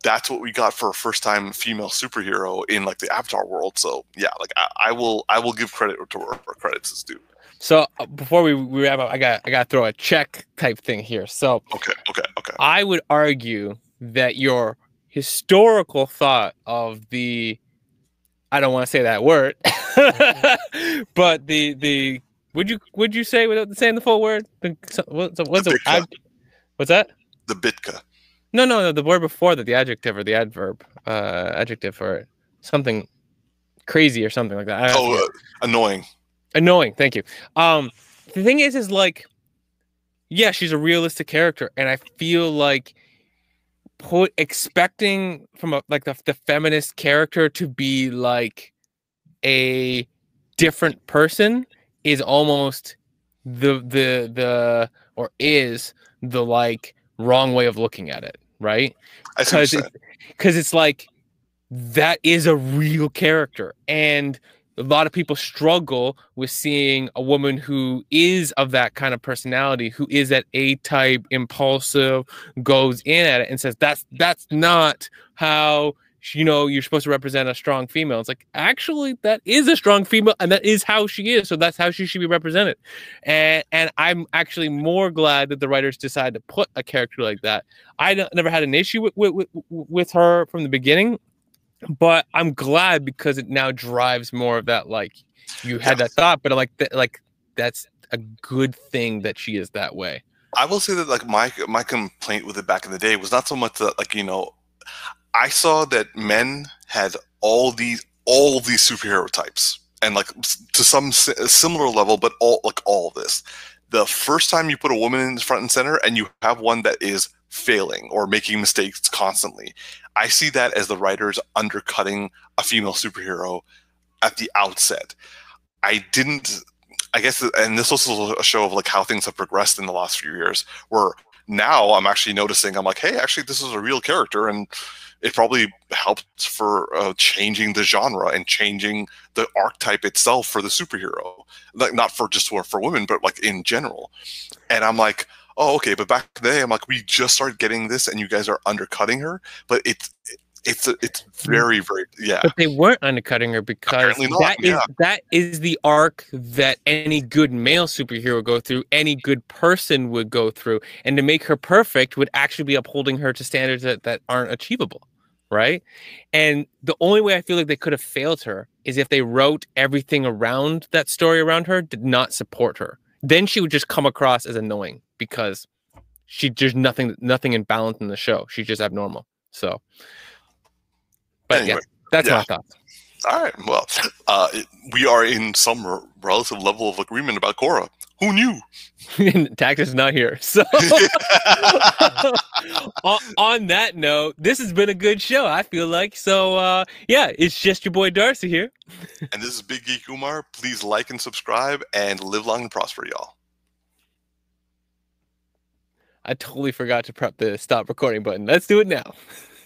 that's what we got for a first time female superhero in like the Avatar world. So yeah, like I, I will I will give credit to where credits is due. So uh, before we, we wrap up, I got I got to throw a check type thing here. So okay, okay, okay. I would argue that your historical thought of the I don't want to say that word, [laughs] but the the would you would you say without saying the full word? The, what's, what's the, What's that? The bitka. No, no, no. The word before that, the adjective or the adverb, uh, adjective or something crazy or something like that. Oh, uh, annoying. Annoying. Thank you. Um, the thing is, is like, yeah, she's a realistic character, and I feel like put expecting from a like the, the feminist character to be like a different person is almost the the the or is the like wrong way of looking at it, right? Because because it's like that is a real character, and a lot of people struggle with seeing a woman who is of that kind of personality, who is that A type, impulsive, goes in at it and says that's that's not how you know you're supposed to represent a strong female. It's like actually that is a strong female and that is how she is. So that's how she should be represented. And and i'm actually more glad that the writers decided to put a character like that. I never had an issue with, with, with her from the beginning but i'm glad because it now drives more of that like you had that thought but like that like that's a good thing that she is that way I will say that like my my complaint with it back in the day was not so much that like you know I saw that men had all these all these superhero types, and like to some similar level, but all like all this. The first time you put a woman in front and center, and you have one that is failing or making mistakes constantly, I see that as the writers undercutting a female superhero at the outset. I didn't. I guess, and this was a show of like how things have progressed in the last few years, where now I'm actually noticing I'm like, hey, actually, this is a real character, and it probably helped for uh, changing the genre and changing the archetype itself for the superhero like not for just for, for women but like in general and i'm like oh okay but back then i'm like we just started getting this and you guys are undercutting her but it's it's it's hmm. very very yeah but they weren't undercutting her because not, that is yeah. that is the arc that any good male superhero would go through any good person would go through and to make her perfect would actually be upholding her to standards that, that aren't achievable right and the only way i feel like they could have failed her is if they wrote everything around that story around her did not support her then she would just come across as annoying because she there's nothing nothing in balance in the show she's just abnormal so but anyway, yeah, that's yeah. my thoughts. All right. Well, uh, we are in some relative level of agreement about Korra. Who knew? [laughs] Tax is not here. So [laughs] [laughs] on, on that note, this has been a good show. I feel like so. Uh, yeah, it's just your boy Darcy here, and this is Big Geek Umar. Please like and subscribe, and live long and prosper, y'all. I totally forgot to prep the stop recording button. Let's do it now. [laughs]